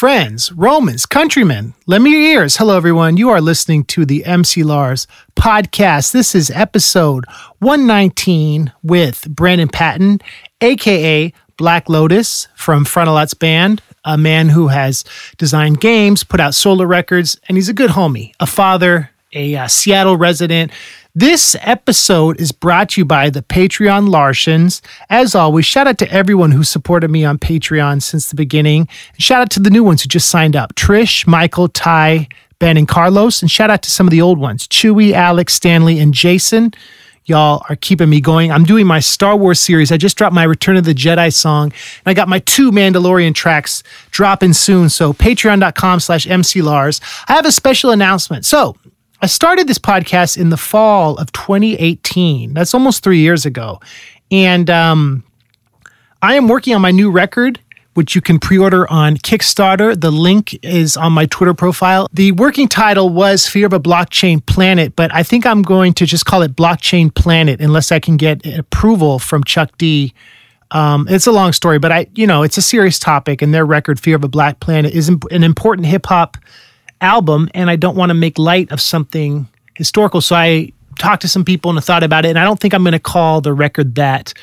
friends, Romans, countrymen, lend me your ears. Hello, everyone. You are listening to the MC Lars podcast. This is episode 119 with Brandon Patton, aka Black Lotus from Frontalot's band, a man who has designed games, put out solo records, and he's a good homie, a father, a uh, Seattle resident. This episode is brought to you by the Patreon Larsens. As always, shout out to everyone who supported me on Patreon since the beginning. And shout out to the new ones who just signed up Trish, Michael, Ty, Ben, and Carlos. And shout out to some of the old ones Chewy, Alex, Stanley, and Jason. Y'all are keeping me going. I'm doing my Star Wars series. I just dropped my Return of the Jedi song, and I got my two Mandalorian tracks dropping soon. So patreon.com slash mclars. I have a special announcement. So I started this podcast in the fall of 2018. That's almost three years ago. And um, I am working on my new record, which you can pre order on Kickstarter. The link is on my Twitter profile. The working title was Fear of a Blockchain Planet, but I think I'm going to just call it Blockchain Planet unless I can get approval from Chuck D. Um, it's a long story, but I, you know, it's a serious topic, and their record, Fear of a Black Planet, is an important hip hop album and I don't want to make light of something historical. So I talked to some people and I thought about it. And I don't think I'm going to call the record that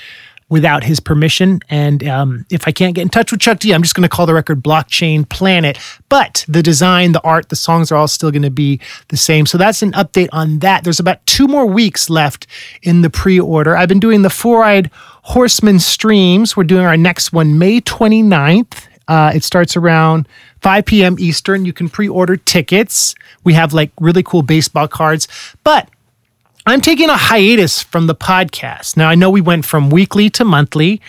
without his permission. And um, if I can't get in touch with Chuck D, I'm just going to call the record Blockchain Planet. But the design, the art, the songs are all still going to be the same. So that's an update on that. There's about two more weeks left in the pre order. I've been doing the Four Eyed Horseman streams. We're doing our next one May 29th. Uh, it starts around 5 p.m. Eastern. You can pre order tickets. We have like really cool baseball cards. But I'm taking a hiatus from the podcast. Now, I know we went from weekly to monthly.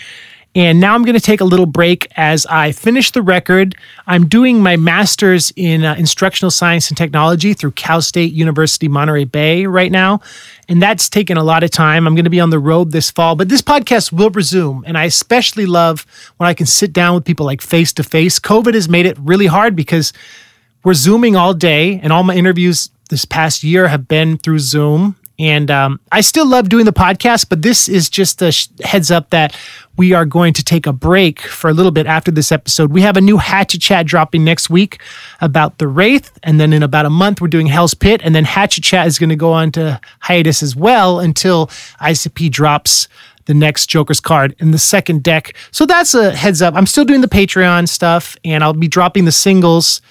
And now I'm going to take a little break as I finish the record. I'm doing my master's in uh, instructional science and technology through Cal State University Monterey Bay right now. And that's taken a lot of time. I'm going to be on the road this fall, but this podcast will resume. And I especially love when I can sit down with people like face to face. COVID has made it really hard because we're Zooming all day, and all my interviews this past year have been through Zoom. And um, I still love doing the podcast, but this is just a sh- heads up that we are going to take a break for a little bit after this episode. We have a new Hatchet Chat dropping next week about the Wraith. And then in about a month, we're doing Hell's Pit. And then Hatchet Chat is going to go on to hiatus as well until ICP drops the next Joker's card in the second deck. So that's a heads up. I'm still doing the Patreon stuff and I'll be dropping the singles,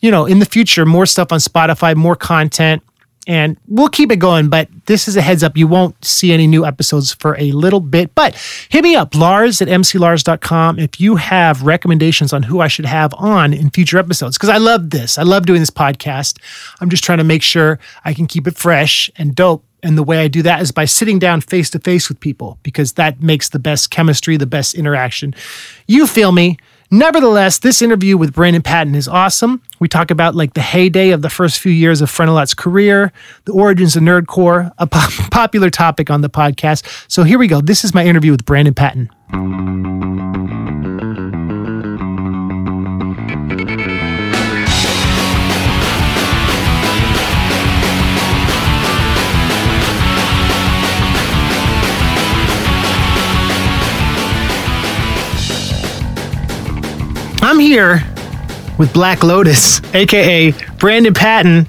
you know, in the future, more stuff on Spotify, more content and we'll keep it going. But this is a heads up. You won't see any new episodes for a little bit. But hit me up, Lars at mclars.com, if you have recommendations on who I should have on in future episodes. Because I love this. I love doing this podcast. I'm just trying to make sure I can keep it fresh and dope. And the way I do that is by sitting down face to face with people because that makes the best chemistry, the best interaction. You feel me? Nevertheless, this interview with Brandon Patton is awesome. We talk about like the heyday of the first few years of Frontalot's career, the origins of nerdcore, a popular topic on the podcast. So here we go. This is my interview with Brandon Patton. I'm here with Black Lotus, aka Brandon Patton.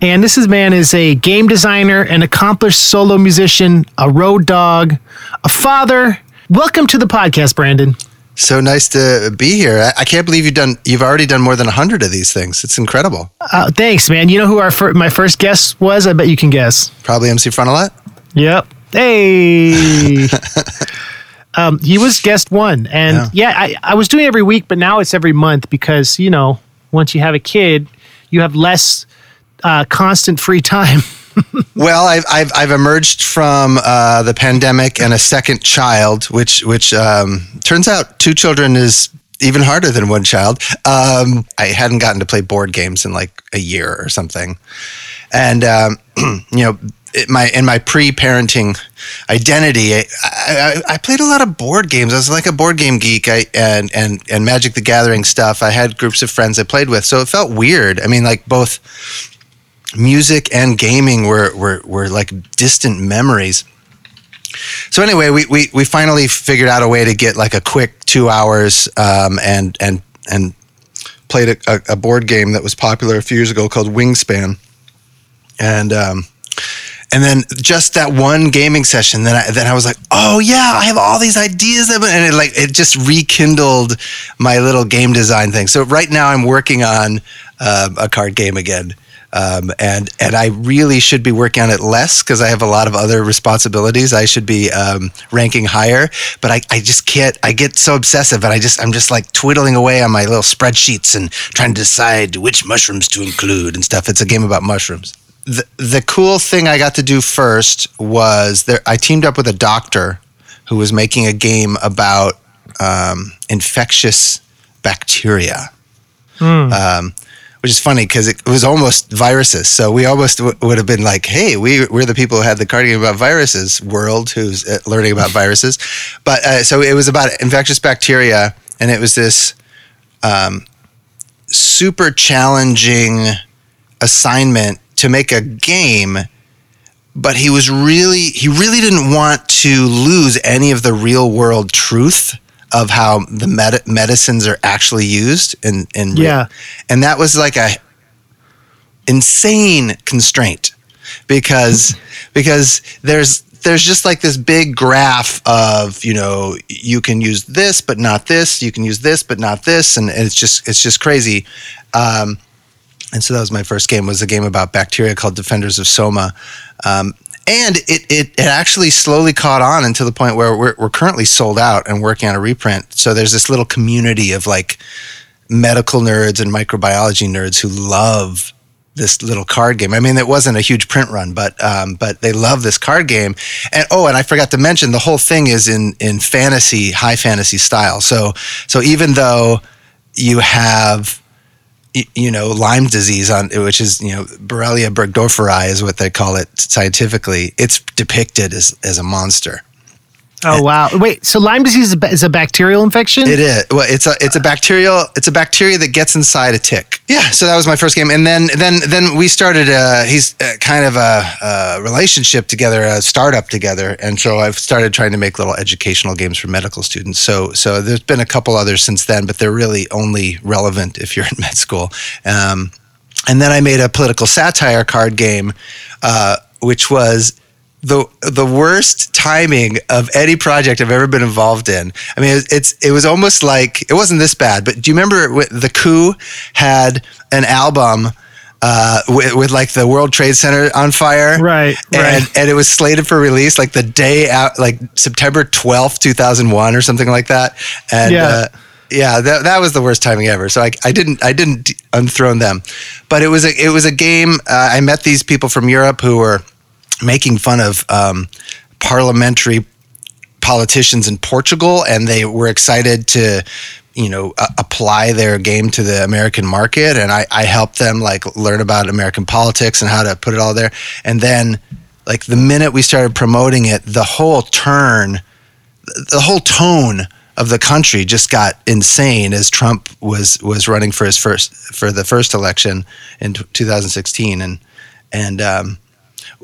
And this is man is a game designer, an accomplished solo musician, a road dog, a father. Welcome to the podcast, Brandon. So nice to be here. I can't believe you've done. You've already done more than hundred of these things. It's incredible. Uh, thanks, man. You know who our fir- my first guest was? I bet you can guess. Probably MC Frontalot. Yep. Hey. Um, he was guest one, and yeah, yeah I, I was doing every week, but now it's every month because you know once you have a kid, you have less uh, constant free time. well, I've, I've, I've emerged from uh, the pandemic and a second child, which which um, turns out two children is even harder than one child. Um, I hadn't gotten to play board games in like a year or something, and um, you know my in my pre-parenting identity, I, I, I, played a lot of board games. I was like a board game geek. I and and and Magic the Gathering stuff. I had groups of friends I played with, so it felt weird. I mean, like both music and gaming were were were like distant memories. So anyway, we, we we finally figured out a way to get like a quick two hours um, and and and played a, a, board game that was popular a few years ago called Wingspan, and um, and then just that one gaming session, then I then I was like, oh yeah, I have all these ideas, and it like it just rekindled my little game design thing. So right now I'm working on um, a card game again. Um, and and I really should be working on it less because I have a lot of other responsibilities. I should be um, ranking higher, but I, I just can't. I get so obsessive, and I just I'm just like twiddling away on my little spreadsheets and trying to decide which mushrooms to include and stuff. It's a game about mushrooms. The the cool thing I got to do first was there. I teamed up with a doctor who was making a game about um, infectious bacteria. Mm which is funny because it was almost viruses. So we almost w- would have been like, hey, we, we're the people who had the card game about viruses world who's uh, learning about viruses. But uh, so it was about infectious bacteria, and it was this um, super challenging assignment to make a game. But he was really, he really didn't want to lose any of the real world truth of how the med- medicines are actually used and and yeah and that was like a insane constraint because because there's there's just like this big graph of you know you can use this but not this you can use this but not this and, and it's just it's just crazy um, and so that was my first game was a game about bacteria called defenders of soma um, and it, it, it actually slowly caught on until the point where we're, we're currently sold out and working on a reprint. So there's this little community of like medical nerds and microbiology nerds who love this little card game. I mean, it wasn't a huge print run, but um, but they love this card game. And oh, and I forgot to mention the whole thing is in in fantasy, high fantasy style. So so even though you have you know Lyme disease on which is you know Borrelia burgdorferi is what they call it scientifically. It's depicted as as a monster. Oh wow! Wait, so Lyme disease is a bacterial infection? It is. Well, it's a it's a bacterial it's a bacteria that gets inside a tick. Yeah. So that was my first game, and then then then we started. Uh, he's uh, kind of a, a, relationship together, a startup together, and so I've started trying to make little educational games for medical students. So so there's been a couple others since then, but they're really only relevant if you're in med school. Um, and then I made a political satire card game, uh, which was the the worst timing of any project I've ever been involved in. I mean, it's, it's it was almost like it wasn't this bad, but do you remember the coup had an album uh, with, with, like the World Trade Center on fire, right? And right. and it was slated for release like the day out, like September twelfth, two thousand one, or something like that. And yeah. Uh, yeah, that, that was the worst timing ever. So I, I didn't I didn't unthrone them, but it was a it was a game. Uh, I met these people from Europe who were making fun of um, parliamentary politicians in Portugal, and they were excited to you know apply their game to the American market, and I, I helped them like learn about American politics and how to put it all there, and then like the minute we started promoting it, the whole turn, the whole tone of the country just got insane as Trump was was running for his first for the first election in 2016 and and um,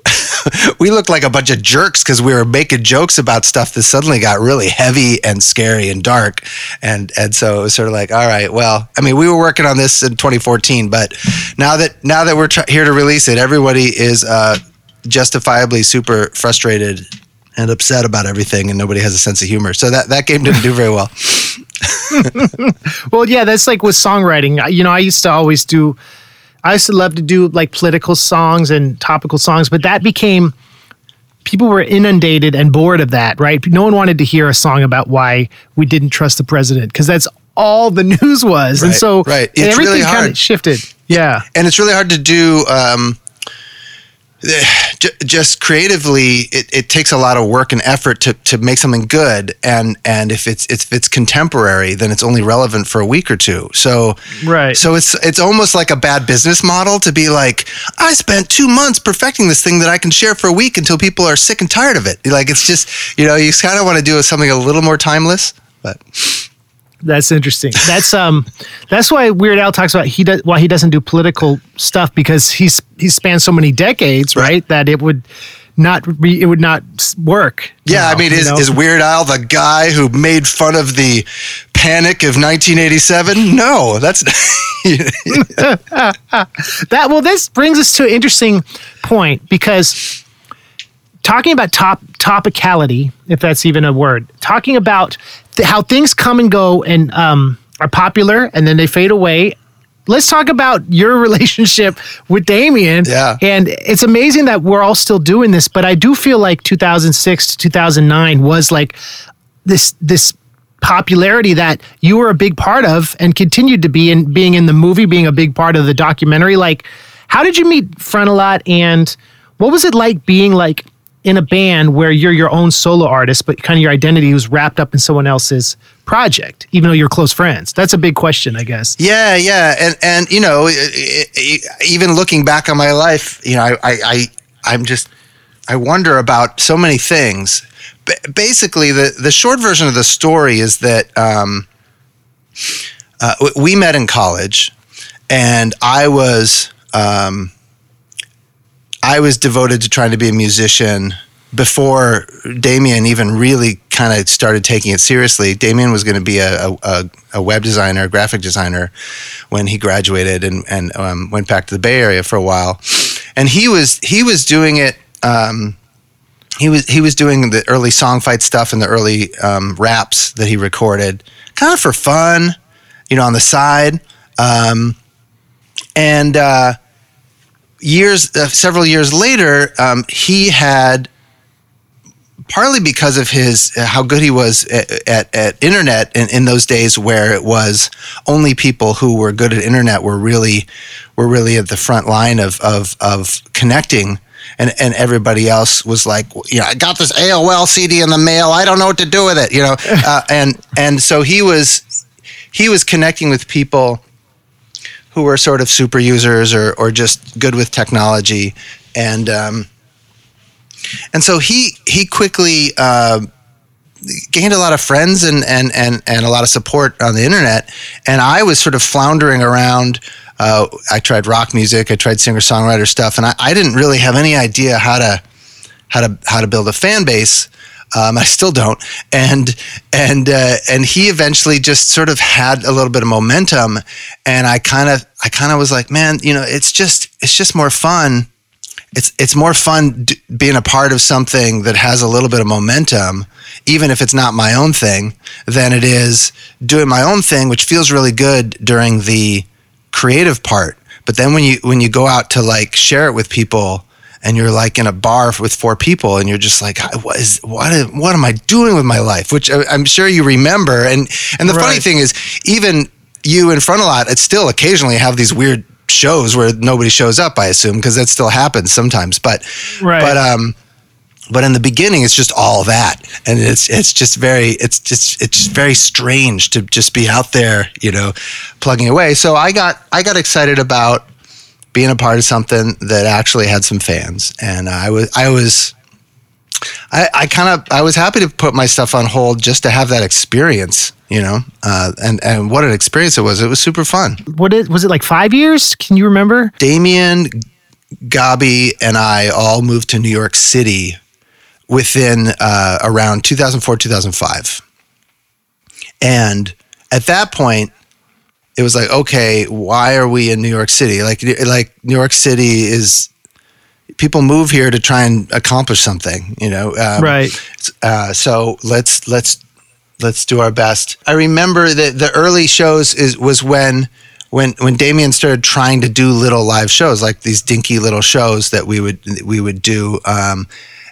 we looked like a bunch of jerks because we were making jokes about stuff that suddenly got really heavy and scary and dark. And and so it was sort of like, all right, well, I mean, we were working on this in 2014, but now that now that we're tr- here to release it, everybody is uh, justifiably super frustrated and upset about everything, and nobody has a sense of humor. So that that game didn't do very well. well, yeah, that's like with songwriting. You know, I used to always do I used to love to do like political songs and topical songs, but that became people were inundated and bored of that, right? No one wanted to hear a song about why we didn't trust the president because that's all the news was. Right, and so right. It's everything really kind of shifted. Yeah. And it's really hard to do um, just creatively it, it takes a lot of work and effort to, to make something good. And and if it's if it's contemporary then it's only relevant for a week or two. So right. so it's it's almost like a bad business model to be like i spent two months perfecting this thing that i can share for a week until people are sick and tired of it. Like it's just you know you kind of want to do something a little more timeless but that's interesting. That's um, that's why Weird Al talks about he does why he doesn't do political stuff because he's he spans so many decades, right? right? That it would not re, it would not work. Yeah, now, I mean, you is, know? is Weird Al the guy who made fun of the Panic of 1987? No, that's that well this brings us to an interesting point because talking about top topicality if that's even a word talking about th- how things come and go and um, are popular and then they fade away let's talk about your relationship with Damien. Yeah. And it's amazing that we're all still doing this, but I do feel like 2006 to 2009 was like this this popularity that you were a big part of and continued to be in being in the movie, being a big part of the documentary. Like, how did you meet Frontalot and what was it like being like in a band where you're your own solo artist, but kind of your identity was wrapped up in someone else's project, even though you're close friends? That's a big question, I guess. Yeah, yeah, and and you know, even looking back on my life, you know, I I, I I'm just I wonder about so many things. Basically, the the short version of the story is that um, uh, we met in college, and I was um, I was devoted to trying to be a musician before Damien even really kind of started taking it seriously. Damien was going to be a, a, a web designer, a graphic designer when he graduated and, and um, went back to the Bay Area for a while. And he was he was doing it. Um, he was he was doing the early song fight stuff and the early um, raps that he recorded, kind of for fun, you know, on the side. Um, and uh, years, uh, several years later, um, he had partly because of his uh, how good he was at, at, at internet in, in those days where it was only people who were good at internet were really were really at the front line of of, of connecting. And and everybody else was like you know I got this AOL CD in the mail. I don't know what to do with it you know? Uh, and and so he was he was connecting with people who were sort of super users or or just good with technology and um, and so he he quickly uh, gained a lot of friends and, and and and a lot of support on the internet. And I was sort of floundering around. Uh, I tried rock music, I tried singer songwriter stuff, and I, I didn't really have any idea how to how to how to build a fan base. Um, I still don't, and and uh, and he eventually just sort of had a little bit of momentum, and I kind of I kind of was like, man, you know, it's just it's just more fun. It's it's more fun d- being a part of something that has a little bit of momentum, even if it's not my own thing, than it is doing my own thing, which feels really good during the creative part. But then when you when you go out to like share it with people, and you're like in a bar with four people, and you're just like, what is what is, what am I doing with my life? Which I- I'm sure you remember. And and the funny thing is, even you in Frontalot, it still occasionally have these weird shows where nobody shows up. I assume because that still happens sometimes. But Right. but um, but in the beginning, it's just all that, and it's it's just very it's just it's just very strange to just be out there, you know, plugging away. So I got I got excited about being a part of something that actually had some fans, and I was I was. I, I kind of I was happy to put my stuff on hold just to have that experience, you know, uh, and and what an experience it was. It was super fun. What is, was it like five years? Can you remember? Damien, Gabi, and I all moved to New York City within uh, around 2004, 2005. And at that point, it was like, okay, why are we in New York City? Like, like New York City is people move here to try and accomplish something, you know. Um, Right. Uh, so let's let's let's do our best. I remember that the early shows is was when when when Damien started trying to do little live shows like these dinky little shows that we would we would do, um,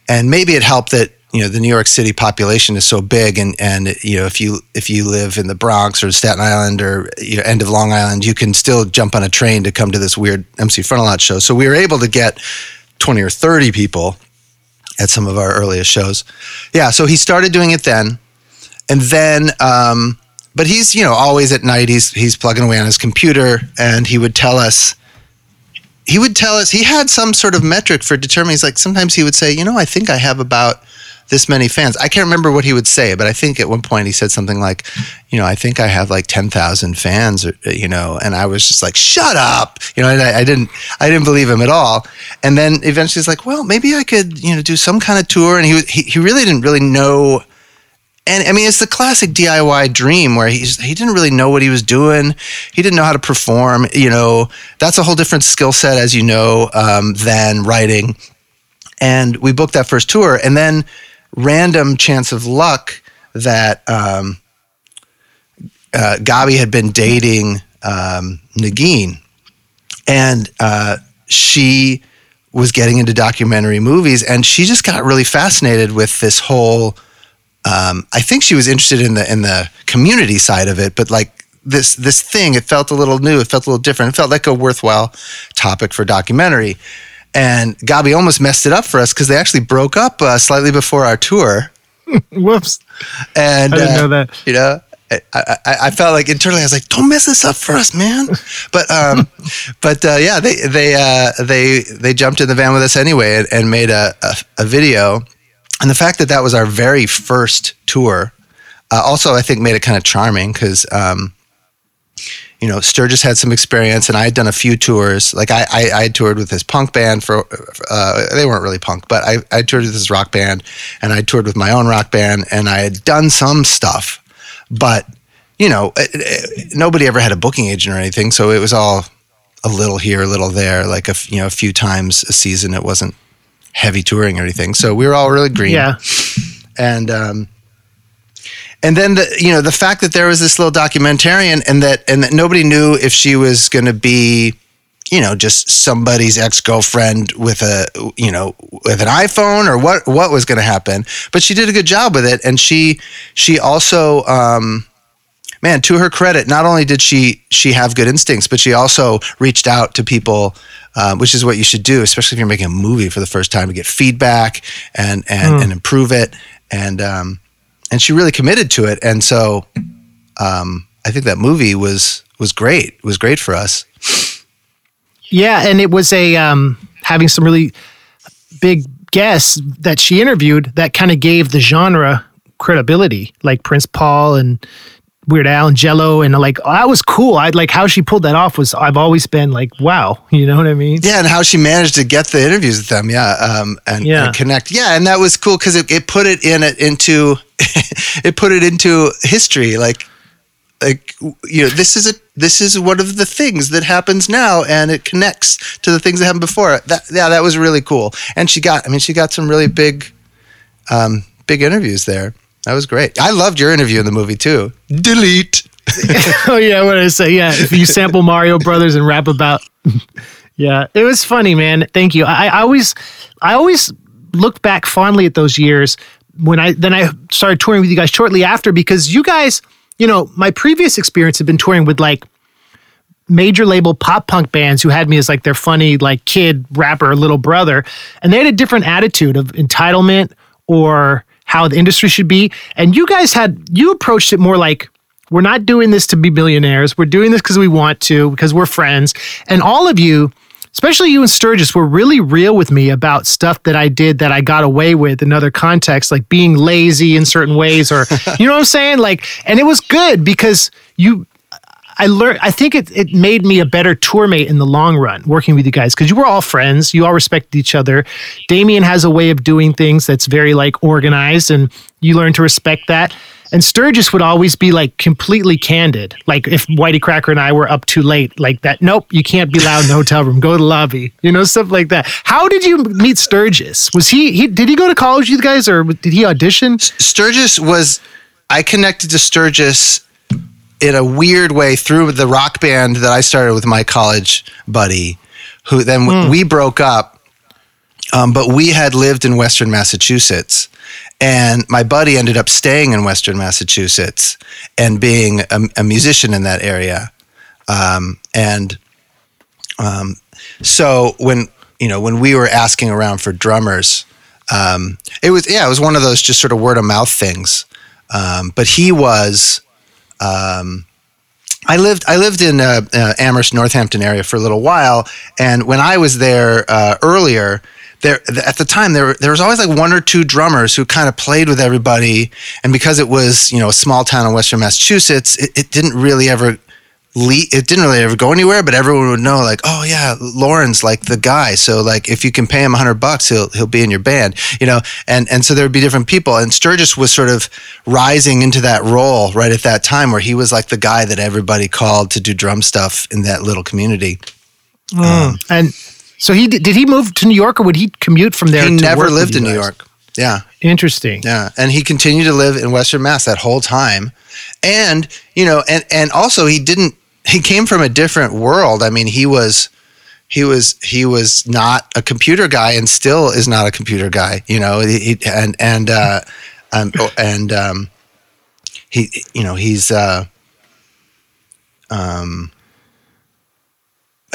and maybe it helped that you know the New York City population is so big, and and you know if you if you live in the Bronx or Staten Island or you know end of Long Island, you can still jump on a train to come to this weird MC Frontalot show. So we were able to get twenty or thirty people at some of our earliest shows. Yeah, so he started doing it then, and then, um, but he's you know always at night. He's he's plugging away on his computer, and he would tell us. He would tell us he had some sort of metric for determining. He's like sometimes he would say, you know, I think I have about this many fans. I can't remember what he would say, but I think at one point he said something like, you know, I think I have like 10,000 fans, or, you know, and I was just like, shut up. You know, I, I, didn't, I didn't believe him at all. And then eventually he's like, well, maybe I could, you know, do some kind of tour. And he, he, he really didn't really know. And I mean, it's the classic DIY dream where he's, he didn't really know what he was doing. He didn't know how to perform. You know, that's a whole different skill set, as you know, um, than writing. And we booked that first tour. And then, random chance of luck that um, uh, Gabi had been dating um, Negin, and uh, she was getting into documentary movies, and she just got really fascinated with this whole. Um, I think she was interested in the in the community side of it, but like this this thing, it felt a little new, it felt a little different, it felt like a worthwhile topic for documentary and Gabi almost messed it up for us because they actually broke up uh, slightly before our tour. Whoops! And I didn't uh, know that. You know, I, I, I, felt like internally I was like, "Don't mess this up for us, man." But um, but uh, yeah, they they uh, they they jumped in the van with us anyway and, and made a, a, a video. And the fact that that was our very first tour, uh, also I think made it kind of charming because um, you know, Sturgis had some experience, and I had done a few tours. Like I, I, I had toured with his punk band for, uh, they weren't really punk, but I, I toured with his rock band, and I toured with my own rock band, and I had done some stuff, but you know, it, it, nobody ever had a booking agent or anything, so it was all a little here, a little there, like a you know, a few times a season. It wasn't heavy touring or anything, so we were all really green. Yeah, and um, and then the you know the fact that there was this little documentarian and that and that nobody knew if she was going to be you know just somebody's ex-girlfriend with a you know with an iphone or what what was going to happen. But she did a good job with it. And she she also um man to her credit not only did she she have good instincts but she also reached out to people um, which is what you should do especially if you're making a movie for the first time to get feedback and and, mm. and improve it. And um and she really committed to it. And so um, I think that movie was was great. It was great for us. Yeah, and it was a um, having some really big guests that she interviewed that kind of gave the genre credibility, like Prince Paul and Weird Al and Jello, and like oh, that was cool. I'd like how she pulled that off. Was I've always been like, wow, you know what I mean? Yeah, and how she managed to get the interviews with them, yeah, um, and, yeah. and connect, yeah, and that was cool because it, it put it in it into it put it into history, like like you know this is a this is one of the things that happens now and it connects to the things that happened before that yeah that was really cool and she got i mean she got some really big um big interviews there that was great. I loved your interview in the movie too. Delete. oh yeah, what did I say? Yeah, if you sample Mario Brothers and rap about. yeah, it was funny, man. Thank you. I, I always, I always look back fondly at those years when I then I started touring with you guys shortly after because you guys, you know, my previous experience had been touring with like major label pop punk bands who had me as like their funny like kid rapper little brother and they had a different attitude of entitlement or how the industry should be. And you guys had, you approached it more like, we're not doing this to be billionaires. We're doing this because we want to, because we're friends. And all of you, especially you and Sturgis, were really real with me about stuff that I did that I got away with in other contexts, like being lazy in certain ways, or you know what I'm saying? Like, and it was good because you I learned. I think it it made me a better tour mate in the long run working with you guys because you were all friends. You all respected each other. Damien has a way of doing things that's very like organized, and you learn to respect that. And Sturgis would always be like completely candid. Like if YTCracker and I were up too late, like that, nope, you can't be loud in the hotel room. Go to the lobby, you know, stuff like that. How did you meet Sturgis? Was he, he did he go to college with you guys or did he audition? Sturgis was I connected to Sturgis in a weird way through the rock band that I started with my college buddy, who then mm. we broke up. Um, but we had lived in Western Massachusetts, and my buddy ended up staying in Western Massachusetts and being a, a musician in that area. Um, and um, so when you know when we were asking around for drummers, um, it was yeah, it was one of those just sort of word of mouth things. Um, but he was um, I lived I lived in uh, uh, Amherst, Northampton area for a little while, and when I was there uh, earlier, there at the time there there was always like one or two drummers who kind of played with everybody, and because it was you know a small town in Western Massachusetts, it, it didn't really ever le- it didn't really ever go anywhere, but everyone would know like, oh yeah, Lauren's like the guy. So like if you can pay him a hundred bucks, he'll he'll be in your band, you know. And and so there would be different people. And Sturgis was sort of rising into that role right at that time where he was like the guy that everybody called to do drum stuff in that little community. Um, and so he did, did he move to New York or would he commute from there? He never lived in New? York. Yeah. Interesting. Yeah, and he continued to live in Western Mass that whole time, and you know, and and also he didn't. He came from a different world. I mean, he was, he was, he was not a computer guy, and still is not a computer guy. You know, he, and and uh, and um, he, you know, he's uh, um.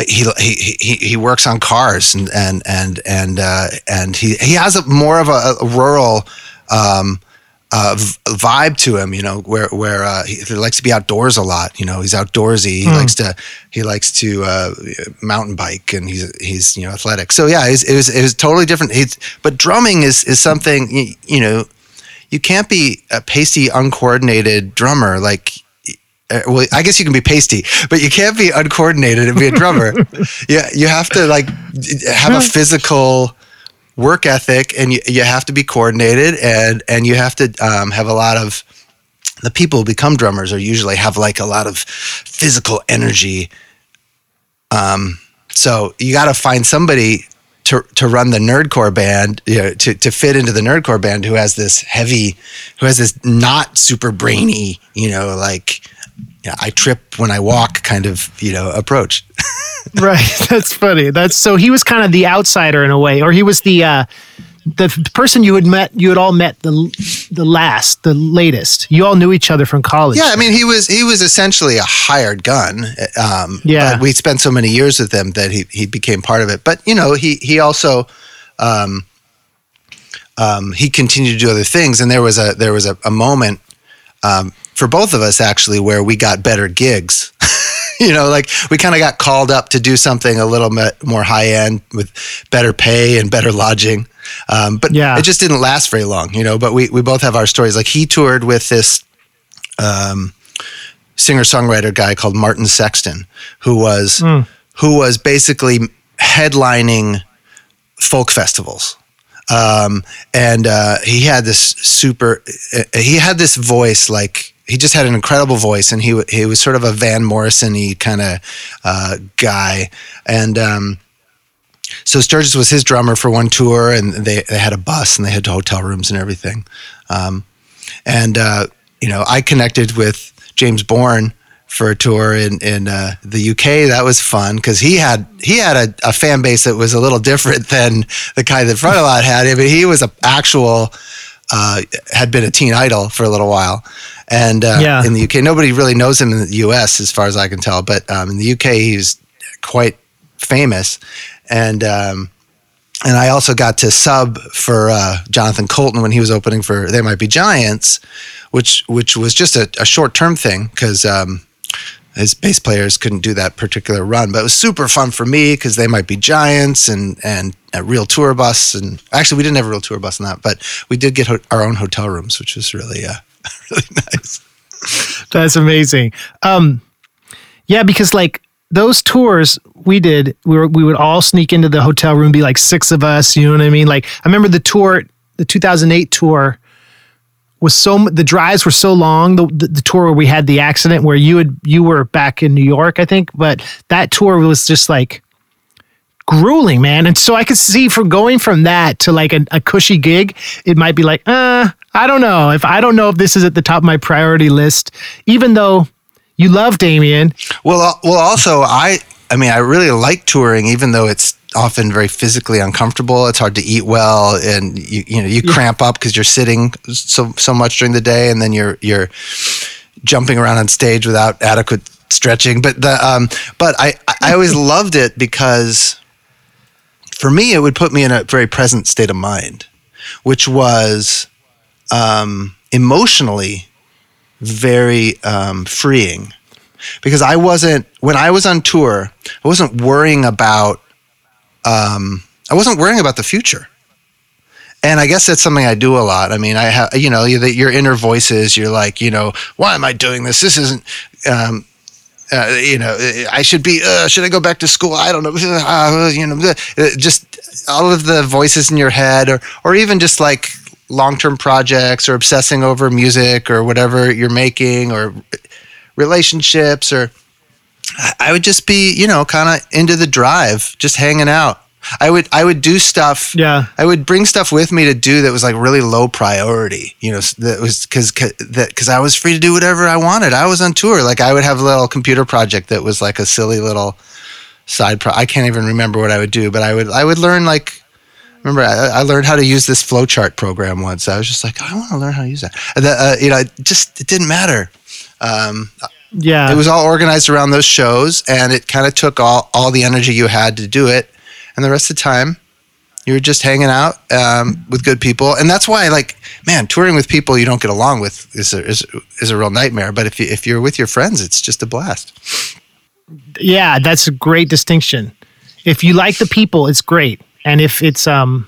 He, he he he works on cars and and and and uh, and he he has a more of a, a rural um, uh, vibe to him, you know, where where uh, he, he likes to be outdoors a lot. You know, he's outdoorsy. He likes to he likes to uh, mountain bike, and he's he's you know athletic. So yeah, it was it was, it was totally different. He's, but drumming is is something you, you know you can't be a pasty, uncoordinated drummer like. uh, Well, I guess you can be pasty, but you can't be uncoordinated and be a drummer. yeah, you have to like have a physical work ethic, and you, you have to be coordinated, and and you have to um, have a lot of the people who become drummers are usually have like a lot of physical energy. Um, so you got to find somebody to to run the nerdcore band, you know, to to fit into the nerdcore band who has this heavy, who has this not super brainy, you know, like yeah, I trip when I walk kind of you know approach. right. That's funny. That's so he was kind of the outsider in a way, or he was the uh, the person you had met. You had all met the the last, the latest. You all knew each other from college. Yeah, I mean, he was he was essentially a hired gun. Um, Yeah. we spent so many years with him that he he became part of it. But you know, he he also. Um, um, he continued to do other things, and there was a there was a, a moment um, for both of us actually where we got better gigs. you know, like we kind of got called up to do something a little bit more high end with better pay and better lodging. Um, but Yeah. it just didn't last very long, you know. But we we both have our stories. Like he toured with this um, singer songwriter guy called Martin Sexton, who was who was basically headlining folk festivals. Um, and uh, he had this super, uh, he had this voice like he just had an incredible voice, and he he was sort of a Van Morrison-y kind of uh, guy, and. Um, so Sturgis was his drummer for one tour, and they, they had a bus and they had hotel rooms and everything. Um, and uh, you know, I connected with James Bourne for a tour in in uh, the UK. That was fun because he had he had a, a fan base that was a little different than the kind that Frontalot had. I mean, he was a actual uh, had been a teen idol for a little while, and uh, Yeah. in the UK, nobody really knows him in the US as far as I can tell. But um, in the UK, he's quite famous, and. Um, and I also got to sub for uh, Jonathan Coulton when he was opening for They Might Be Giants, which which was just a, a short term thing because um, his bass players couldn't do that particular run. But it was super fun for me because They Might Be Giants and and a real tour bus. And actually, we didn't have a real tour bus on that, but we did get ho- our own hotel rooms, which was really uh, really nice. That's amazing. Um, yeah, because like those tours we did, we were we would all sneak into the hotel room, be like six of us. You know what I mean? Like I remember the tour, the 2008 tour was so the drives were so long. The, the the tour where we had the accident where you had you were back in New York, I think, but that tour was just like grueling, man. And so I could see from going from that to like a, a cushy gig, it might be like, uh, I don't know if I don't know if this is at the top of my priority list, even though you love Damien. Well, al- well, also I, I mean, I really like touring, even though it's often very physically uncomfortable. It's hard to eat well, and you, you know, you cramp up because you're sitting so so much during the day, and then you're you're jumping around on stage without adequate stretching. But the, um, but I, I always loved it because for me, it would put me in a very present state of mind, which was um, emotionally very um, freeing because I wasn't when I was on tour, I wasn't worrying about um, I wasn't worrying about the future. And I guess that's something I do a lot. I mean, I have, you know, your inner voices, you're like, you know, why am I doing this? This isn't, um, uh, you know, I should be, uh, should I go back to school? I don't know. Uh, you know, uh, just all of the voices in your head or, or even just like long-term projects or obsessing over music or whatever you're making or relationships or I would just be, you know, kind of into the drive, just hanging out. I would I would do stuff. Yeah. I would bring stuff with me to do that was like really low priority. You know, that was because that because I was free to do whatever I wanted. I was on tour. Like I would have a little computer project that was like a silly little side pro. I can't even remember what I would do, but I would I would learn like. Remember, I, I learned how to use this flowchart program once. I was just like, I want to learn how to use that. The, uh, you know, it just it didn't matter. Um, yeah, it was all organized around those shows, and it kind of took all all the energy you had to do it and the rest of the time you're just hanging out um, with good people. And that's why like man touring with people you don't get along with is a, is, is a real nightmare. But if, you, if you're with your friends it's just a blast. Yeah that's a great distinction. If you like the people it's great. And if it's um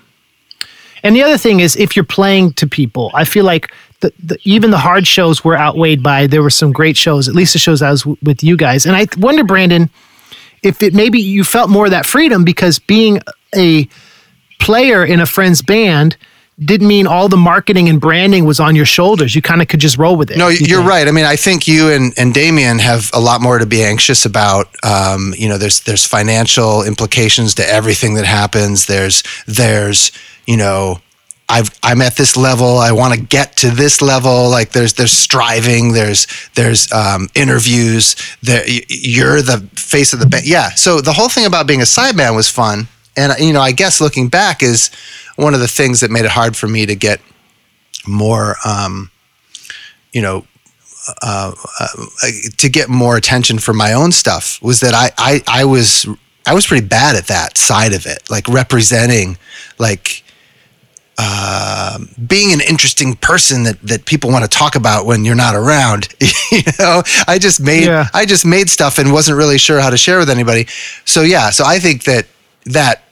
and the other thing is if you're playing to people i feel like the, the, even the hard shows were outweighed by there were some great shows at least the shows i was w- with you guys. And i wonder brandon if it maybe you felt more of that freedom because being a player in a friend's band didn't mean all the marketing and branding was on your shoulders. You kind of could just roll with it. No, you're think? right. I mean, I think you and, and Damien have a lot more to be anxious about. Um, you know, there's there's financial implications to everything that happens. There's there's you know I've, I'm at this level. I want to get to this level. Like there's there's striving. There's there's um, interviews. There, you're the face of the band. Yeah. So the whole thing about being a sideman was fun. And you know, I guess looking back is one of the things that made it hard for me to get more, um, you know, uh, uh, to get more attention for my own stuff was that I, I I was I was pretty bad at that side of it, like representing like uh, being an interesting person that that people want to talk about when you're not around. you know, I just made yeah. I just made stuff and wasn't really sure how to share with anybody. So yeah, so I think that that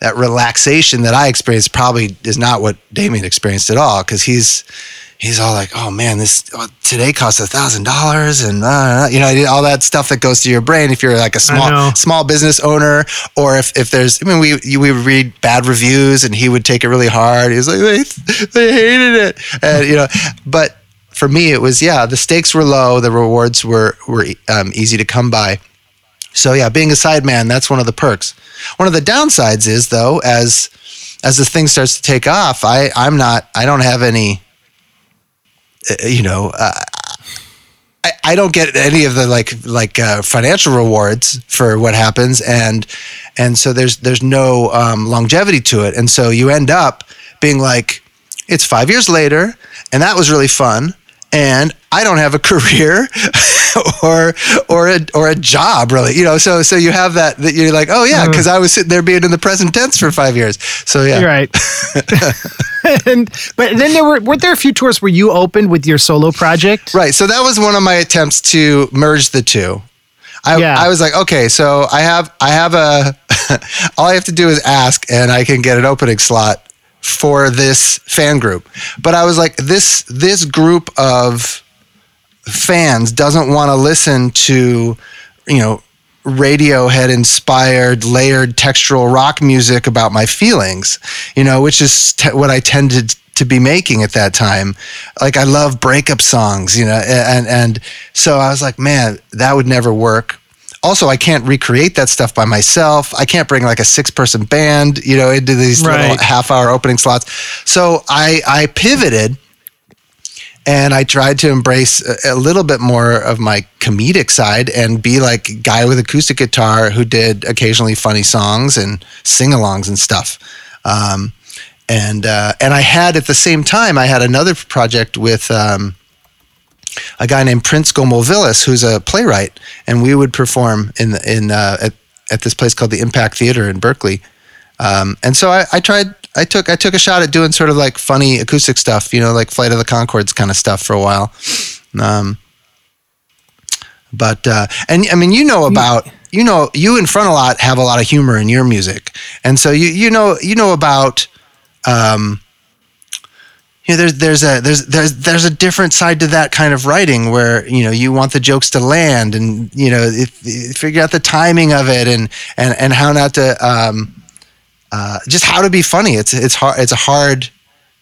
that relaxation that I experienced probably is not what Damien experienced at all because he's he's all like, "Oh man, this oh, today costs a thousand dollars," and uh, you know, all that stuff that goes to your brain if you're like a small small business owner, or if if there's, I mean, we we read bad reviews, and he would take it really hard. He's like, they they hated it, and you know, but for me, it was yeah, the stakes were low, the rewards were were um, easy to come by. So yeah, being a sideman, that's one of the perks. One of the downsides is though, as as the thing starts to take off, I I'm not I don't have any uh, you know, uh, I, I don't get any of the like like uh, financial rewards for what happens, and and so there's there's no um, longevity to it, and so you end up being like, it's five years later, and that was really fun, and I don't have a career or or a or a job really you know so so you have that that you're like oh yeah because uh-huh. I was sitting there being in the present tense for five years. So yeah. You're right. And but then there were weren't there a few tours where you opened with your solo project? Right so that was one of my attempts to merge the two. I, yeah. I was like, okay, so I have I have a all I have to do is ask and I can get an opening slot for this fan group. But I was like, this this group of fans doesn't want to listen to, you know, Radiohead inspired layered textural rock music about my feelings, you know, which is what I tended to be making at that time. Like I love breakup songs, you know, and and so I was like, man, that would never work also I can't recreate that stuff by myself. I can't bring like a six person band, you know, into these right. little half hour opening slots. So I I pivoted and I tried to embrace a, a, little bit more of my comedic side and be like a guy with acoustic guitar who did occasionally funny songs and sing-alongs and stuff. Um, and uh, and I had at the same time I had another project with um, a guy named Prince Gomolvilas, who's a playwright, and we would perform in in uh, at, at this place called the Impact Theater in Berkeley. Um, and so I, I, tried. I took I took a shot at doing sort of like funny acoustic stuff, you know, like Flight of the Conchords kind of stuff for a while. Um, but uh, and I mean, you know about you know you in Frontalot have a lot of humor in your music, and so you you know you know about. Um, you know, there's there's a there's there's there's a different side to that kind of writing where you know you want the jokes to land and you know if, if figure out the timing of it and and and how not to um, uh, just how to be funny. It's it's hard. It's a hard.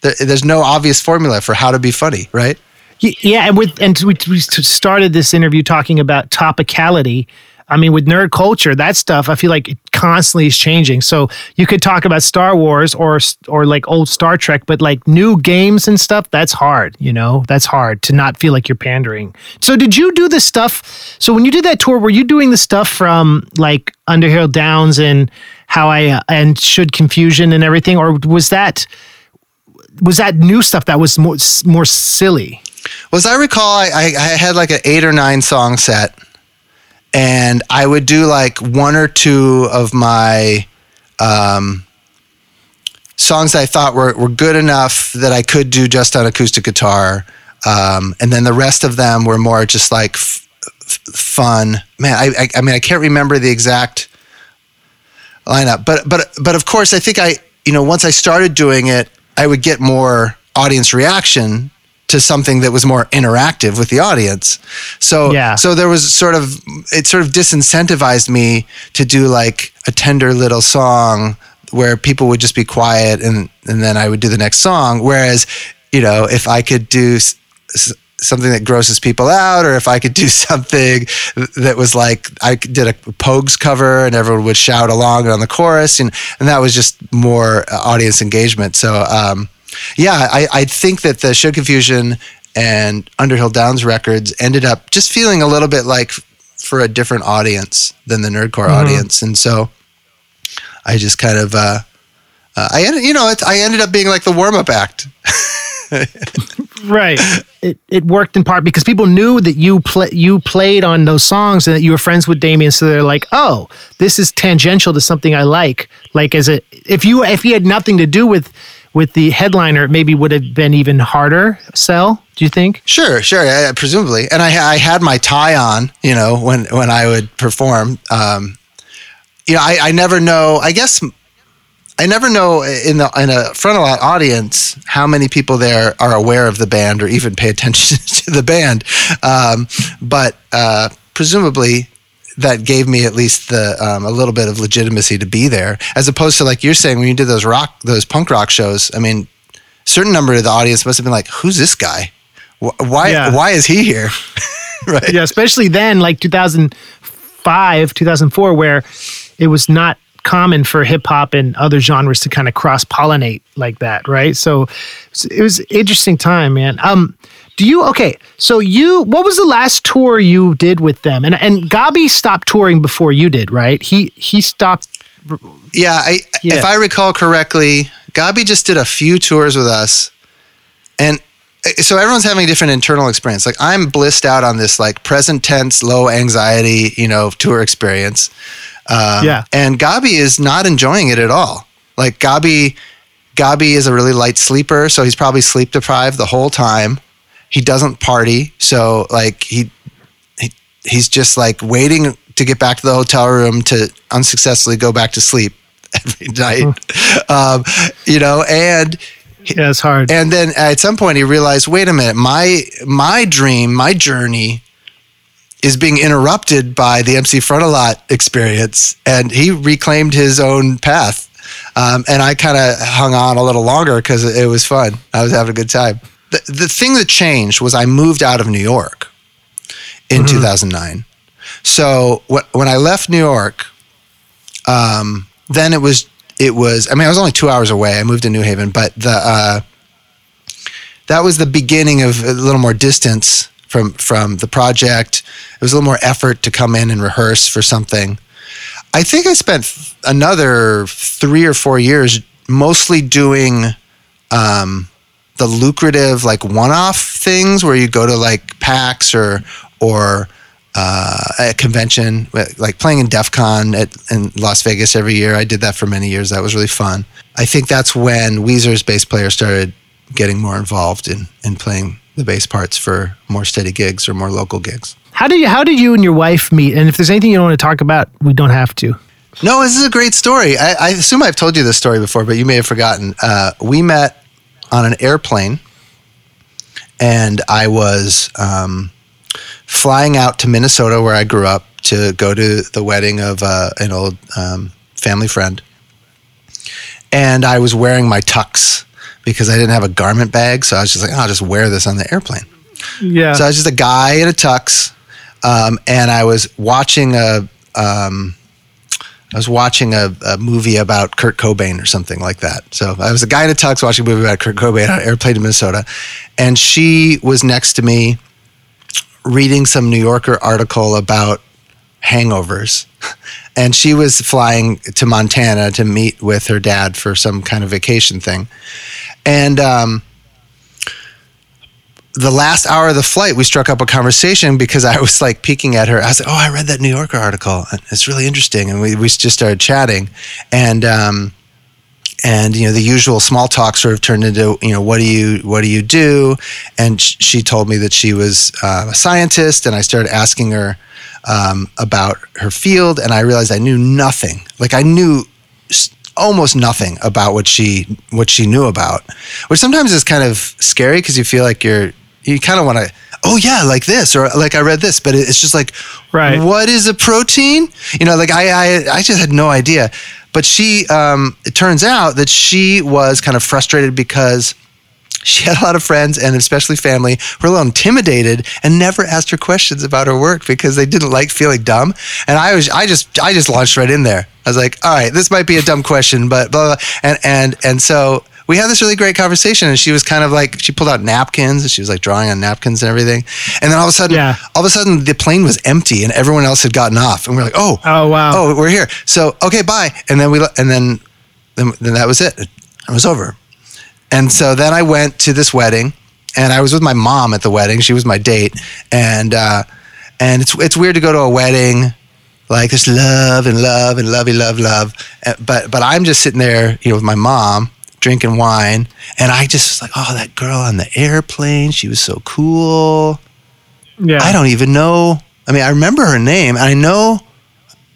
There's no obvious formula for how to be funny, right? Yeah, and with and we, we started this interview talking about topicality. I mean, with nerd culture, that stuff I feel like it constantly is changing. So you could talk about Star Wars or or like old Star Trek, but like new games and stuff, that's hard. You know, that's hard to not feel like you're pandering. So did you do this stuff? So when you did that tour, were you doing the stuff from like Underhill Downs and how I uh, and should confusion and everything, or was that was that new stuff that was more more silly? Well, as I recall, I, I had like an eight or nine song set, and I would do like one or two of my um, songs that I thought were, were good enough that I could do just on acoustic guitar. Um, and then the rest of them were more just like f- f- fun. Man, I, I, I mean, I can't remember the exact lineup, but but but of course, I think I you know once I started doing it, I would get more audience reaction to something that was more interactive with the audience. So yeah. so there was sort of it sort of disincentivized me to do like a tender little song where people would just be quiet and and then I would do the next song whereas you know if I could do something that grosses people out, or if I could do something that was like I did a Pogues cover and everyone would shout along on the chorus, and and that was just more uh, audience engagement. So um, yeah, I, I think that the Shoot Confusion and Underhill Downs records ended up just feeling a little bit like for a different audience than the nerdcore mm-hmm. audience, and so I just kind of. Uh, uh, I ended, you know, I ended up being like the warm up act. right. It it worked in part because people knew that you play you played on those songs and that you were friends with Damien, so they're like, oh, this is tangential to something I like. Like as a if you if he had nothing to do with with the headliner, it maybe would have been even harder sell. Do you think? Sure, sure, presumably. And I I had my tie on, you know, when when I would perform. Um, you know, I, I never know. I guess I never know in the in a Frontalot audience how many people there are aware of the band or even pay attention to the band. Um, but uh, presumably that gave me at least the um, a little bit of legitimacy to be there, as opposed to like you're saying when you did those rock those punk rock shows. I mean, certain number of the audience must have been like, "Who's this guy? Why yeah. why is he here?" right? Yeah, especially then, like 2005, 2004, where it was not common for hip hop and other genres to kind of cross pollinate like that, right? So it was interesting time, man. Um, do you okay? So you, what was the last tour you did with them? And and Gabi stopped touring before you did, right? He he stopped. Yeah, I, yeah. if I recall correctly, Gabi just did a few tours with us, and so everyone's having a different internal experience. Like I'm blissed out on this like present tense, low anxiety, you know, tour experience. Um, yeah. And Gabi is not enjoying it at all. Like Gabi, Gabi is a really light sleeper, so he's probably sleep deprived the whole time. He doesn't party, so like he, he he's just like waiting to get back to the hotel room to unsuccessfully go back to sleep every night. um, you know, and yeah, it's hard. And then at some point he realized, wait a minute, my my dream, my journey is being interrupted by the MC Frontalot experience, and he reclaimed his own path. Um, and I kind of hung on a little longer because it was fun. I was having a good time. The, the thing that changed was I moved out of New York in mm-hmm. 2009. So wh- when I left New York, um, then it was it was. I mean, I was only two hours away. I moved to New Haven, but the uh, that was the beginning of a little more distance from from the project. It was a little more effort to come in and rehearse for something. I think I spent another three or four years mostly doing um, the lucrative like one-off things where you go to like PAX or or uh, a convention, like playing in DEF CON at, in Las Vegas every year. I did that for many years. That was really fun. I think that's when Weezer's bass player started getting more involved in, in playing the bass parts for more steady gigs or more local gigs. How did you how did you and your wife meet? And if there's anything you don't want to talk about, we don't have to. No, this is a great story. I, I assume I've told you this story before, but you may have forgotten. Uh, we met on an airplane, and I was um, flying out to Minnesota, where I grew up, to go to the wedding of uh, an old um, family friend. And I was wearing my tux because I didn't have a garment bag, so I was just like, oh, I'll just wear this on the airplane. Yeah. So I was just a guy in a tux, um, and I was watching a. Um, I was watching a, a, movie about Kurt Cobain or something like that. So I was a guy in a tux watching a movie about Kurt Cobain on an airplane to Minnesota, and she was next to me, reading some New Yorker article about hangovers. And she was flying to Montana to meet with her dad for some kind of vacation thing. And um, the last hour of the flight, we struck up a conversation because I was like peeking at her. I was like, "Oh, I read that New Yorker article. It's really interesting." And we we just started chatting, and um, and you know the usual small talk sort of turned into you know what do you what do you do? And sh- she told me that she was uh, a scientist, and I started asking her um, about her field, and I realized I knew nothing. Like I knew almost nothing about what she what she knew about, which sometimes is kind of scary because you feel like you're you kind of want to oh yeah like this or like i read this but it's just like right. What is a protein? You know like i i, I just had no idea. But she um, it turns out that she was kind of frustrated because she had a lot of friends and especially family who were a little intimidated and never asked her questions about her work because they didn't like feeling dumb. And I was, I just, I just launched right in there. I was like, all right, this might be a dumb question, but blah, blah. And, and, and so we had this really great conversation and she was kind of like she pulled out napkins and she was like drawing on napkins and everything and then all of a sudden yeah. all of a sudden the plane was empty and everyone else had gotten off and we are like oh oh wow oh we're here so okay bye and then we and then then, then that was it it was over and so then I went to this wedding and I was with my mom at the wedding she was my date and uh, and it's it's weird to go to a wedding like this love and love and lovey love love but but I'm just sitting there you know with my mom drinking wine. And I just was like, oh, that girl on the airplane, she was so cool. Yeah. I don't even know. I mean, I remember her name. I know,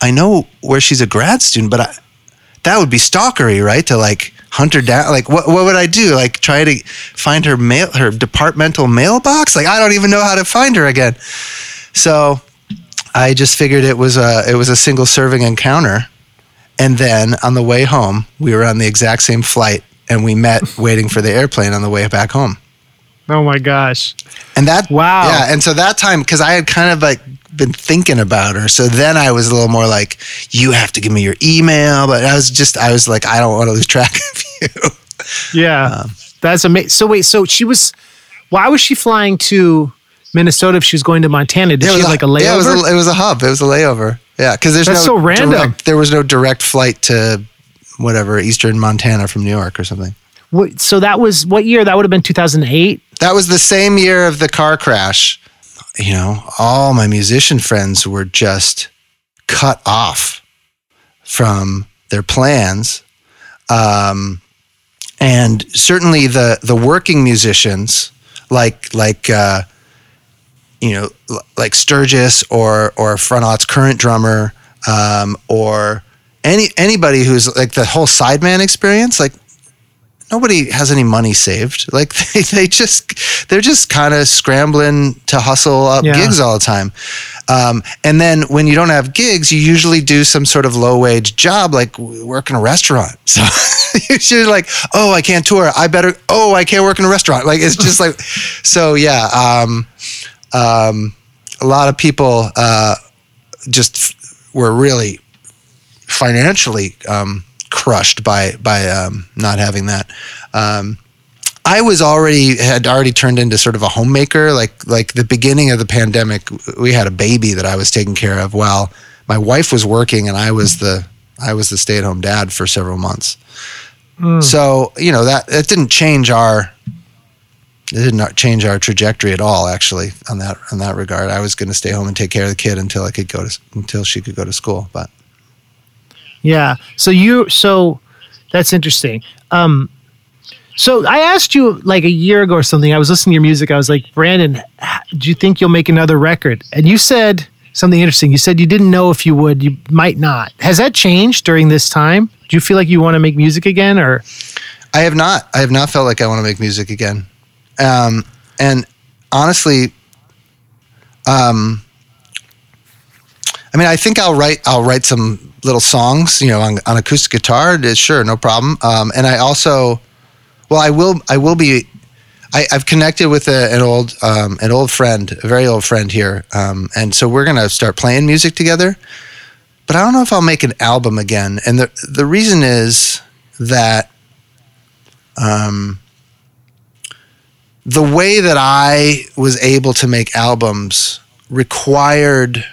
I know where she's a grad student, but I, that would be stalkery, right? To like hunt her down. Like, what, what would I do? Like, try to find her mail, her departmental mailbox? Like, I don't even know how to find her again. So I just figured it was a, it was a single serving encounter. And then on the way home, we were on the exact same flight and we met waiting for the airplane on the way back home. Oh my gosh. And that wow. Yeah, and so that time cuz I had kind of like been thinking about her. So then I was a little more like you have to give me your email, but I was just I was like I don't want to lose track of you. Yeah. Um, That's amazing. So wait, so she was why was she flying to Minnesota if she was going to Montana? Did she have like a layover? Yeah, it was a, it was a hub. It was a layover. Yeah, because there's That's no so random. Direct, there was no direct flight to whatever Eastern Montana from New York or something. What, so that was what year? That would have been 2008. That was the same year of the car crash. You know, all my musician friends were just cut off from their plans. Um, and certainly the the working musicians like like uh, you know like Sturgis or or Frontalot's current drummer um, or any anybody who's like the whole sideman experience, like nobody has any money saved. Like they, they just they're just kind of scrambling to hustle up yeah. gigs all the time. Um, and then when you don't have gigs, you usually do some sort of low wage job, like work in a restaurant. So you're like, oh, I can't tour. I better. Oh, I can't work in a restaurant. Like it's just like, so yeah. Um, um, a lot of people uh, just were really financially um, crushed by by um, not having that. Um, I was already had already turned into sort of a homemaker. Like like the beginning of the pandemic, we had a baby that I was taking care of while my wife was working, and I was the I was the stay at home dad for several months. Mm. So you know that that didn't change our it did not change our trajectory at all. Actually, on that on that regard, I was going to stay home and take care of the kid until I could go to until she could go to school. But yeah. So you so that's interesting. Um, So I asked you like a year ago or something. I was listening to your music. I was like, Brandon, do you think you'll make another record? And you said something interesting. You said you didn't know if you would, you might not. Has that changed during this time? Do you feel like you want to make music again or? I have not. I have not felt like I want to make music again. Um, and honestly, um, I mean, I think I'll write. I'll write some little songs, you know, on, on acoustic guitar. Sure, no problem. Um, and I also, well, I will. I will be. I, have connected with a, an old, um, an old friend, a very old friend here, um, and so we're gonna start playing music together. But I don't know if I'll make an album again. And the the reason is that um, the way that I was able to make albums required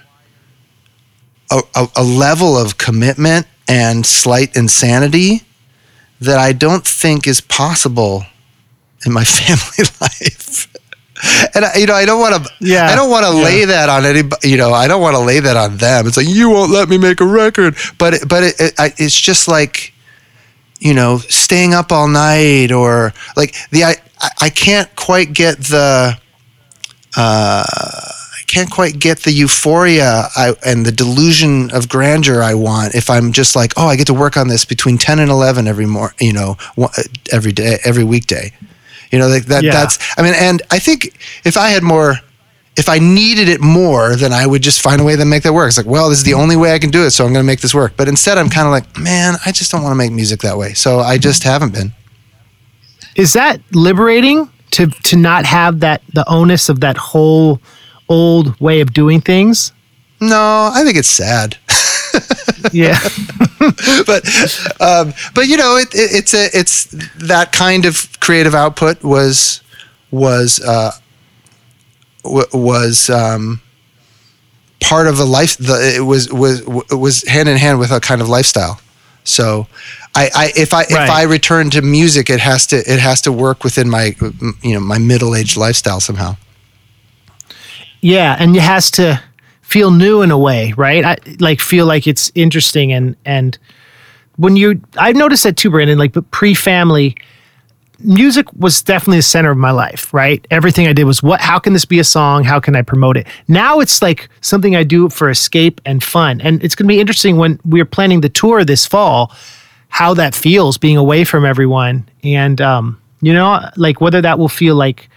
a, a, a, level of commitment and slight insanity that I don't think is possible in my family life. and I, you know, I don't want to. Yeah, I don't want to yeah. lay that on anybody. You know, I don't want to lay that on them. It's like you won't let me make a record, but it, but it, it, it's just like you know, staying up all night or like the I I can't quite get the uh, can't quite get the euphoria I, and the delusion of grandeur I want if I'm just like oh I get to work on this between ten and eleven every more you know every day every weekday you know like that yeah. that's I mean and I think if I had more if I needed it more, then I would just find a way to make that work. It's like, well, this is the only way I can do it, so I'm going to make this work. But instead, I'm kind of like, man, I just don't want to make music that way. So I just haven't been. Is that liberating to to not have that the onus of that whole old way of doing things? No, I think it's sad. yeah, but um, but you know, it, it, it's a it's that kind of creative output was was. Uh, w- was um, part of a life. The, it was was was hand in hand with a kind of lifestyle. So, I, I if I right. if I return to music, it has to it has to work within my you know my middle aged lifestyle somehow. Yeah, and it has to feel new in a way, right? I like feel like it's interesting and and when you I've noticed that too, Brandon. Like, but pre family music was definitely the center of my life, right? Everything I did was what how can this be a song? How can I promote it? Now it's like something I do for escape and fun. And it's going to be interesting when we're planning the tour this fall how that feels being away from everyone and um you know like whether that will feel like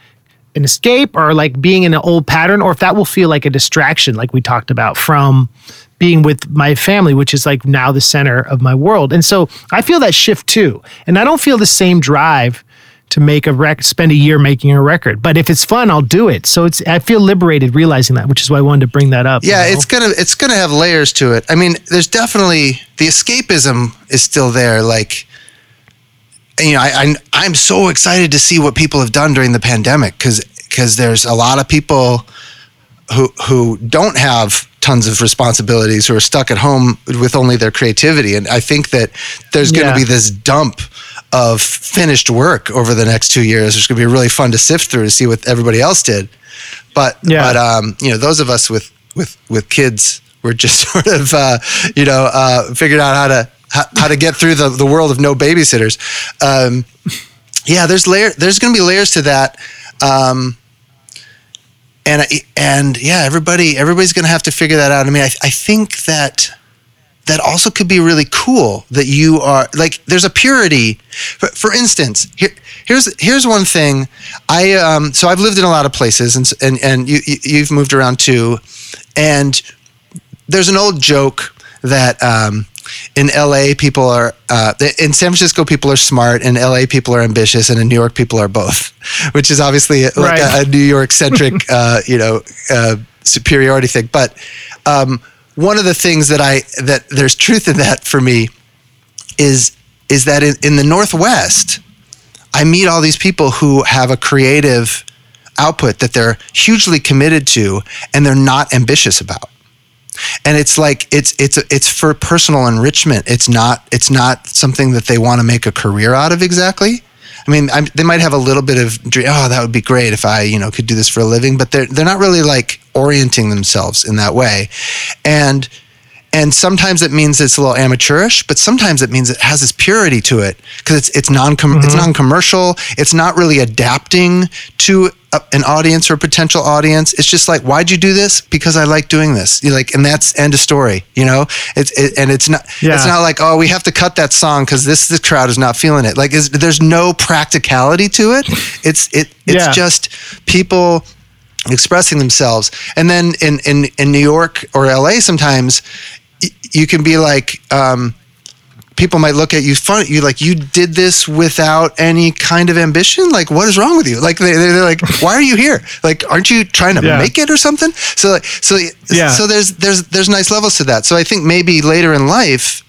an escape or like being in an old pattern or if that will feel like a distraction like we talked about from being with my family which is like now the center of my world and so i feel that shift too and i don't feel the same drive to make a record, spend a year making a record. But if it's fun, I'll do it. So it's I feel liberated realizing that, which is why I wanted to bring that up. Yeah, you know? it's gonna it's gonna have layers to it. I mean, there's definitely the escapism is still there. Like, you know, I, I am so excited to see what people have done during the pandemic because because there's a lot of people who who don't have tons of responsibilities who are stuck at home with only their creativity and i think that there's going to yeah. be this dump of finished work over the next two years. It's going to be really fun to sift through to see what everybody else did. But yeah. but um, you know, those of us with with with kids, we're just sort of uh, you know uh, figured out how to how, how, to get through the, the world of no babysitters. Um, yeah, there's layer. There's going to be layers to that. Um, and and yeah, everybody everybody's going to have to figure that out. I mean, I, I think that that also could be really cool that you are like there's a purity for, for instance here, here's here's one thing i um, so i've lived in a lot of places and and, and you, you've moved around too and there's an old joke that um, in LA, people are uh, in San Francisco, people are smart, In LA, people are ambitious, and in New York, people are both, which is obviously right. like a, a, New York centric, uh, you know, uh, superiority thing. But um, one of the things that I that there's truth in that for me is is that in, in the Northwest, I meet all these people who have a creative output that they're hugely committed to and they're not ambitious about and it's like it's it's it's for personal enrichment it's not it's not something that they want to make a career out of exactly I mean, I'm, they might have a little bit of. Oh, that would be great if I, you know, could do this for a living. But they're they're not really like orienting themselves in that way, and and sometimes it means it's a little amateurish, but sometimes it means it has this purity to it because it's it's non mm-hmm. it's non commercial. It's not really adapting to a, an audience or a potential audience. It's just like, why'd you do this? Because I like doing this. You like, and that's end of story. You know, it's it, and it's not yeah. it's not like oh we have to cut that song because this this crowd is not feeling it. Like there's no practicality to it. It's it it's yeah. just people expressing themselves. And then in, in, in New York or LA, sometimes you can be like, um, people might look at you fun you like you did this without any kind of ambition? Like what is wrong with you? Like they, they're like why are you here? Like aren't you trying to yeah. make it or something? So like so yeah. so there's there's there's nice levels to that. So i think maybe later in life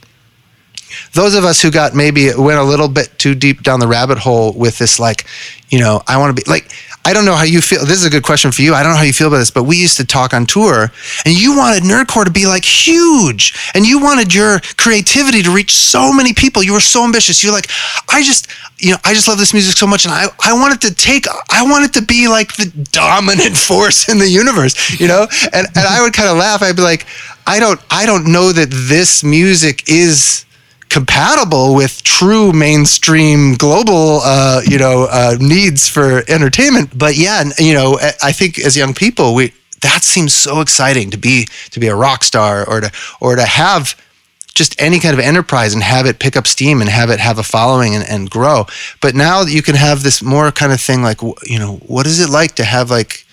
those of us who got maybe went a little bit too deep down the rabbit hole with this like you know i want to be like I don't know how you feel. This is a good question for you. I don't know how you feel about this, but we used to talk on tour and you wanted Nerdcore to be like huge and you wanted your creativity to reach so many people. You were so ambitious. You're like, I just, you know, I just love this music so much and I, I want it to take, I want it to be like the dominant force in the universe, you know? And, and I would kind of laugh. I'd be like, I don't, I don't know that this music is compatible with true mainstream global, uh, you know, uh, needs for entertainment. But yeah, you know, I think as young people, we that seems so exciting to be to be a rock star or to or to have just any kind of enterprise and have it pick up steam and have it have a following and, and grow. But now you can have this more kind of thing like, you know, what is it like to have like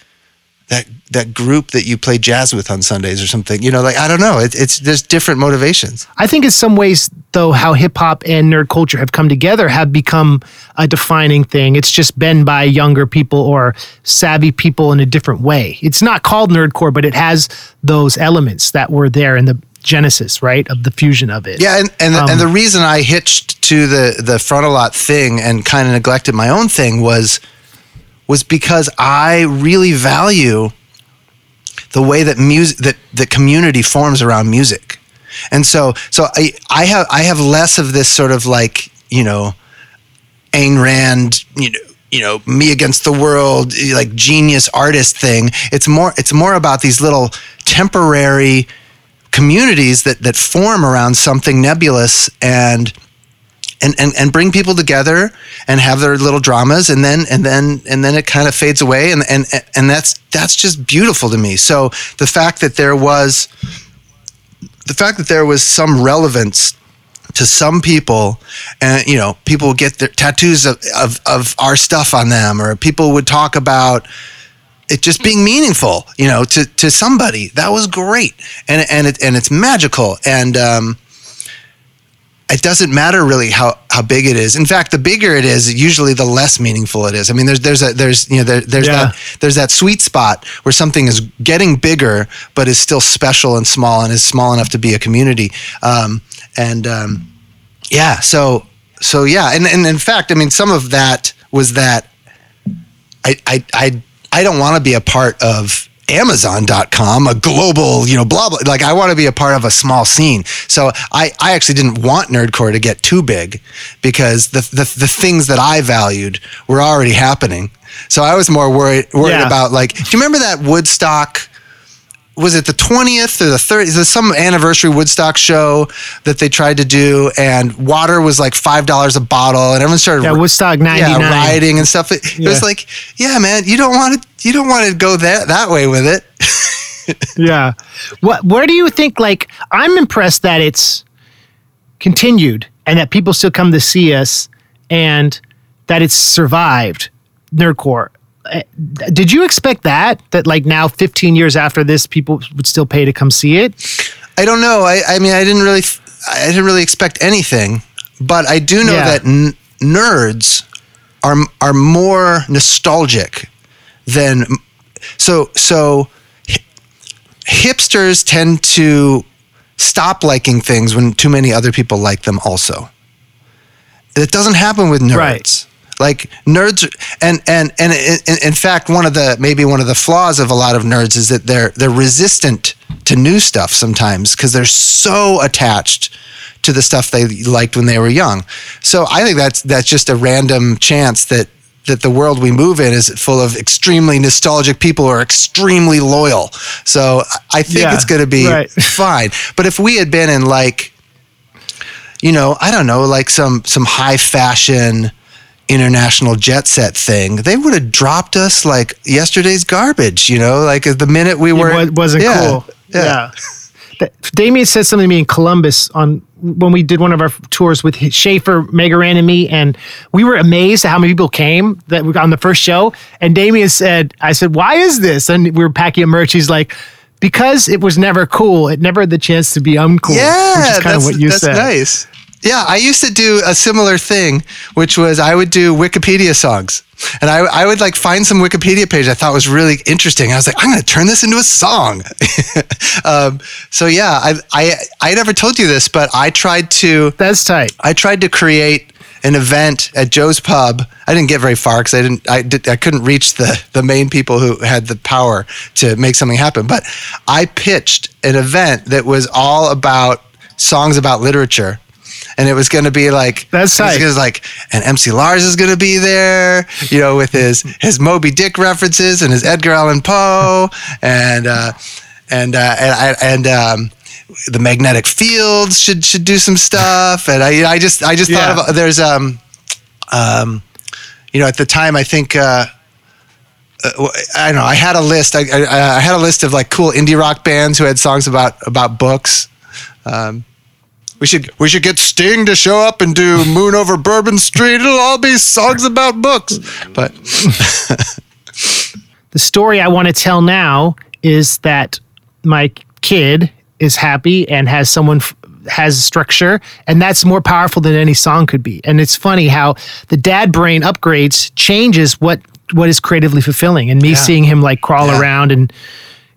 that that group that you play jazz with on Sundays or something. You know, like I don't know. It, it's there's different motivations. I think in some ways, though, how hip hop and nerd culture have come together have become a defining thing. It's just been by younger people or savvy people in a different way. It's not called nerdcore, but it has those elements that were there in the genesis, right, of the fusion of it. Yeah, and and, um, and the reason I hitched to the the Frontalot thing and kind of neglected my own thing was was because I really value the way that music that the community forms around music. And so so I I have I have less of this sort of like, you know, Ayn Rand, you know, you know, me against the world, like genius artist thing. It's more it's more about these little temporary communities that that form around something nebulous and and, and, and bring people together and have their little dramas and then and then and then it kind of fades away and, and and that's that's just beautiful to me. So the fact that there was the fact that there was some relevance to some people and you know people get their tattoos of, of, of our stuff on them or people would talk about it just being meaningful you know to, to somebody. That was great. And and it, and it's magical. And um, it doesn't matter really how, how big it is. In fact, the bigger it is, usually the less meaningful it is. I mean, there's there's a there's you know there, there's yeah. that there's that sweet spot where something is getting bigger but is still special and small and is small enough to be a community. Um, and um, yeah, so so yeah, and and in fact, I mean, some of that was that I I I I don't want to be a part of Amazon.com, a global, you know, blah, blah. Like, I want to be a part of a small scene. So I, I actually didn't want Nerdcore to get too big because the, the, the things that I valued were already happening. So I was more worried, worried yeah. about, like, do you remember that Woodstock was it the 20th or the 30th? There's some anniversary Woodstock show that they tried to do, and water was like five dollars a bottle, and everyone started yeah Woodstock 99 yeah, rioting and stuff. It, yeah. it was like, yeah, man, you don't want to you don't want to go that that way with it. yeah, what where do you think? Like, I'm impressed that it's continued and that people still come to see us, and that it's survived Nerdcore eh, did you expect that that like now 15 years after this people would still pay to come see it i don't know i, I mean i didn't really i didn't really expect anything but i do know yeah. that n- nerds are are more nostalgic than so so hipsters tend to stop liking things when too many other people like them also it doesn't happen with nerds right. Like nerds, and and and in, in fact, one of the maybe one of the flaws of a lot of nerds is that they're they're resistant to new stuff sometimes because they're so attached to the stuff they liked when they were young. So I think that's that's just a random chance that that the world we move in is full of extremely nostalgic people who are extremely loyal. So I think Yeah, it's going to be right. fine. But if we had been in like, you know, I don't know, like some some high fashion international jet set thing, they would have dropped us like yesterday's garbage. You know, like the minute we were it wasn't Yeah, cool. Yeah. That- Damien said something to me in Columbus on when we did one of our tours with Schaefer, Mega Ran, and me, and we were amazed at how many people came that we got on the first show. And Damien said, "I said, why is this?" And we were packing a merch. He's like, "Because it was never cool. It never had the chance to be uncool." Yeah, which is kind of what you that's said. nice. Yeah, I used to do a similar thing, which was I would do Wikipedia songs. And I, I would like find some Wikipedia page I thought was really interesting. I was like, I'm going to turn this into a song. um, so yeah, I, I, I never told you this, but I tried to, That's tight. I tried to create an event at Joe's Pub. I didn't get very far because I didn't, I did, I couldn't reach the the main people who had the power to make something happen. But I pitched an event that was all about songs about literature. And it was going to be like That's it was tight. like, and MC Lars is going to be there, you know, with his his Moby Dick references and his Edgar Allan Poe, and uh, and uh, and and um, the magnetic fields should should do some stuff. And I I just I just Yeah. thought of there's um um you know at the time I think. Uh, uh, I don't know. I had a list. I, I, I had a list of like cool indie rock bands who had songs about about books. Um, we should we should get Sting to show up and do Moon Over Bourbon Street. It'll all be songs about books. But the story I want to tell now is that my kid is happy and has someone f- has structure and that's more powerful than any song could be and it's funny how the dad brain upgrades changes what what is creatively fulfilling and me seeing him like crawl Yeah. around and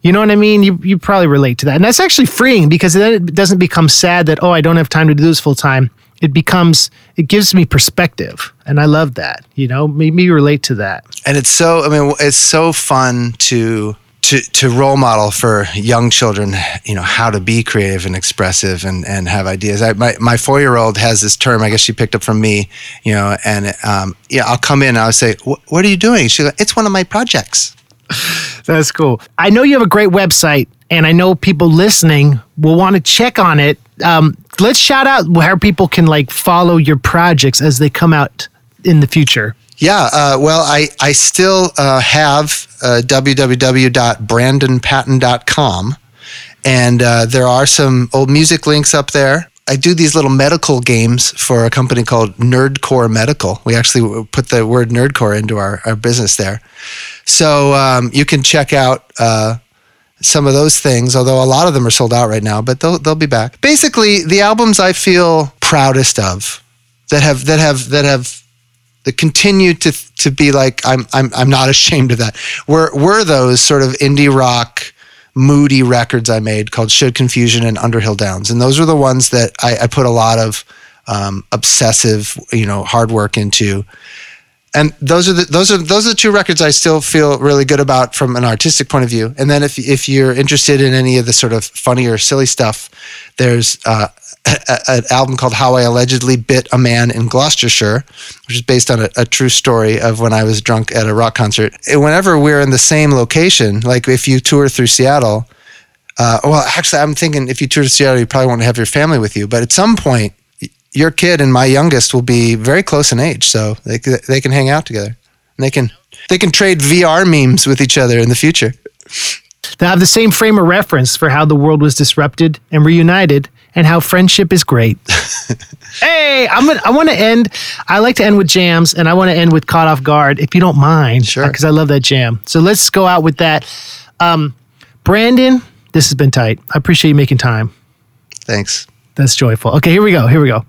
you know what I mean? You you probably relate to that. And that's actually freeing because then it doesn't become sad that, oh, I don't have time to do this full time. It becomes, it gives me perspective. And I love that. You know, maybe you relate to that. and it's so I mean it's so fun to to to role model for young children. You know how to be creative and expressive and and have ideas. I, my my four year old has this term. I guess she picked up from me. You know, and um, yeah, I'll come in. and I'll say, "What are you doing?" She goes, "It's one of my projects." That's cool. I know you have a great website, and I know people listening will want to check on it. Um, let's shout out where people can like follow your projects as they come out in the future. Yeah, uh, well, I, I still uh, have uh, www.brandonpatton.com, and uh, there are some old music links up there. I do these little medical games for a company called Nerdcore Medical. We actually put the word Nerdcore into our, our business there. So um, you can check out uh, some of those things, although a lot of them are sold out right now, but they'll, they'll be back. Basically, the albums I feel proudest of that have, that have, that have that continue to to be like I'm I'm I'm not ashamed of that. Were were those sort of indie rock, moody records I made called Shoot Confusion and Underhill Downs, and those were the ones that I, I put a lot of um, obsessive, you know, hard work into. And those are the those are those are the two records I still feel really good about from an artistic point of view. And then if if you're interested in any of the sort of funnier, silly stuff, there's uh, a, an album called How I Allegedly Bit a Man in Gloucestershire, which is based on a, a true story of when I was drunk at a rock concert. And whenever we're in the same location, like if you tour through Seattle, uh, well, actually, I'm thinking if you tour to Seattle, you probably won't have your family with you. But at some point, your kid and my youngest will be very close in age, so they they can hang out together. And they can they can trade VR memes with each other in the future. They have the same frame of reference for how the world was disrupted and reunited and how friendship is great. hey, I'm gonna, I want to end. I like to end with jams, and I want to end with "Caught Off Guard," if you don't mind, Sure. because I love that jam. So let's go out with that. Um, Brandon, this has been tight. I appreciate you making time. Thanks. That's joyful. Okay, here we go. Here we go.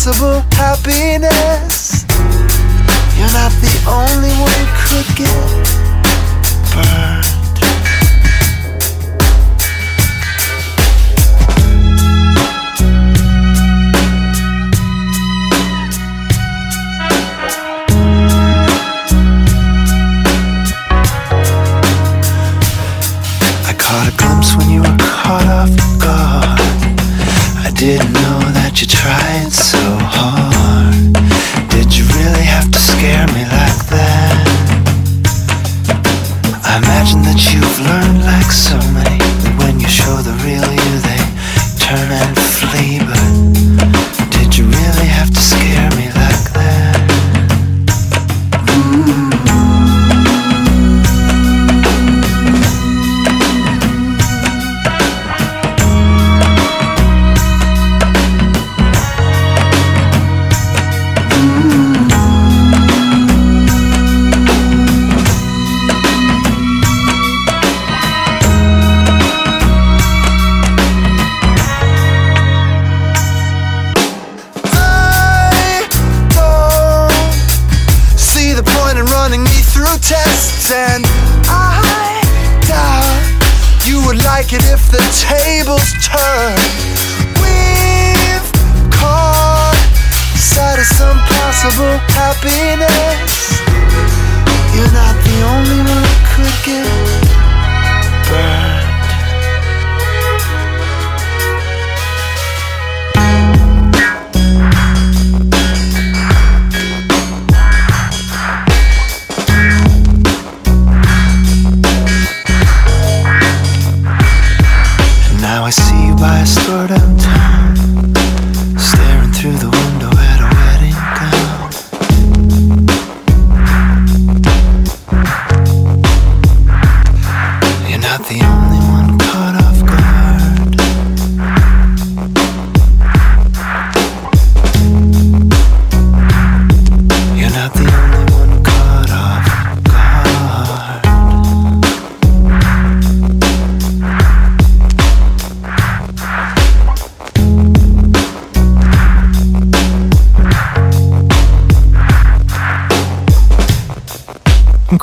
Some running me through tests, and I doubt you would like it if the tables turned. We've caught sight of some possible happiness. You're not the only one who could get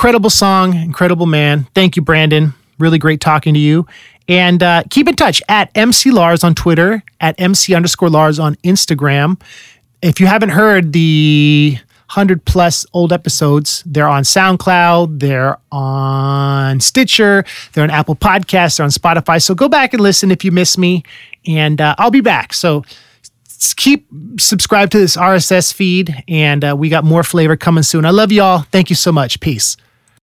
Incredible song, incredible man. Thank you, Brandon. Really great talking to you. And uh, keep in touch at MC Lars on Twitter, at MC underscore Lars on Instagram. If you haven't heard the 100 plus old episodes, they're on SoundCloud, they're on Stitcher, they're on Apple Podcasts, they're on Spotify. So go back and listen if you miss me. And uh, I'll be back. So keep subscribed to this RSS feed, and uh, we got more flavor coming soon. I love y'all. Thank you so much. Peace.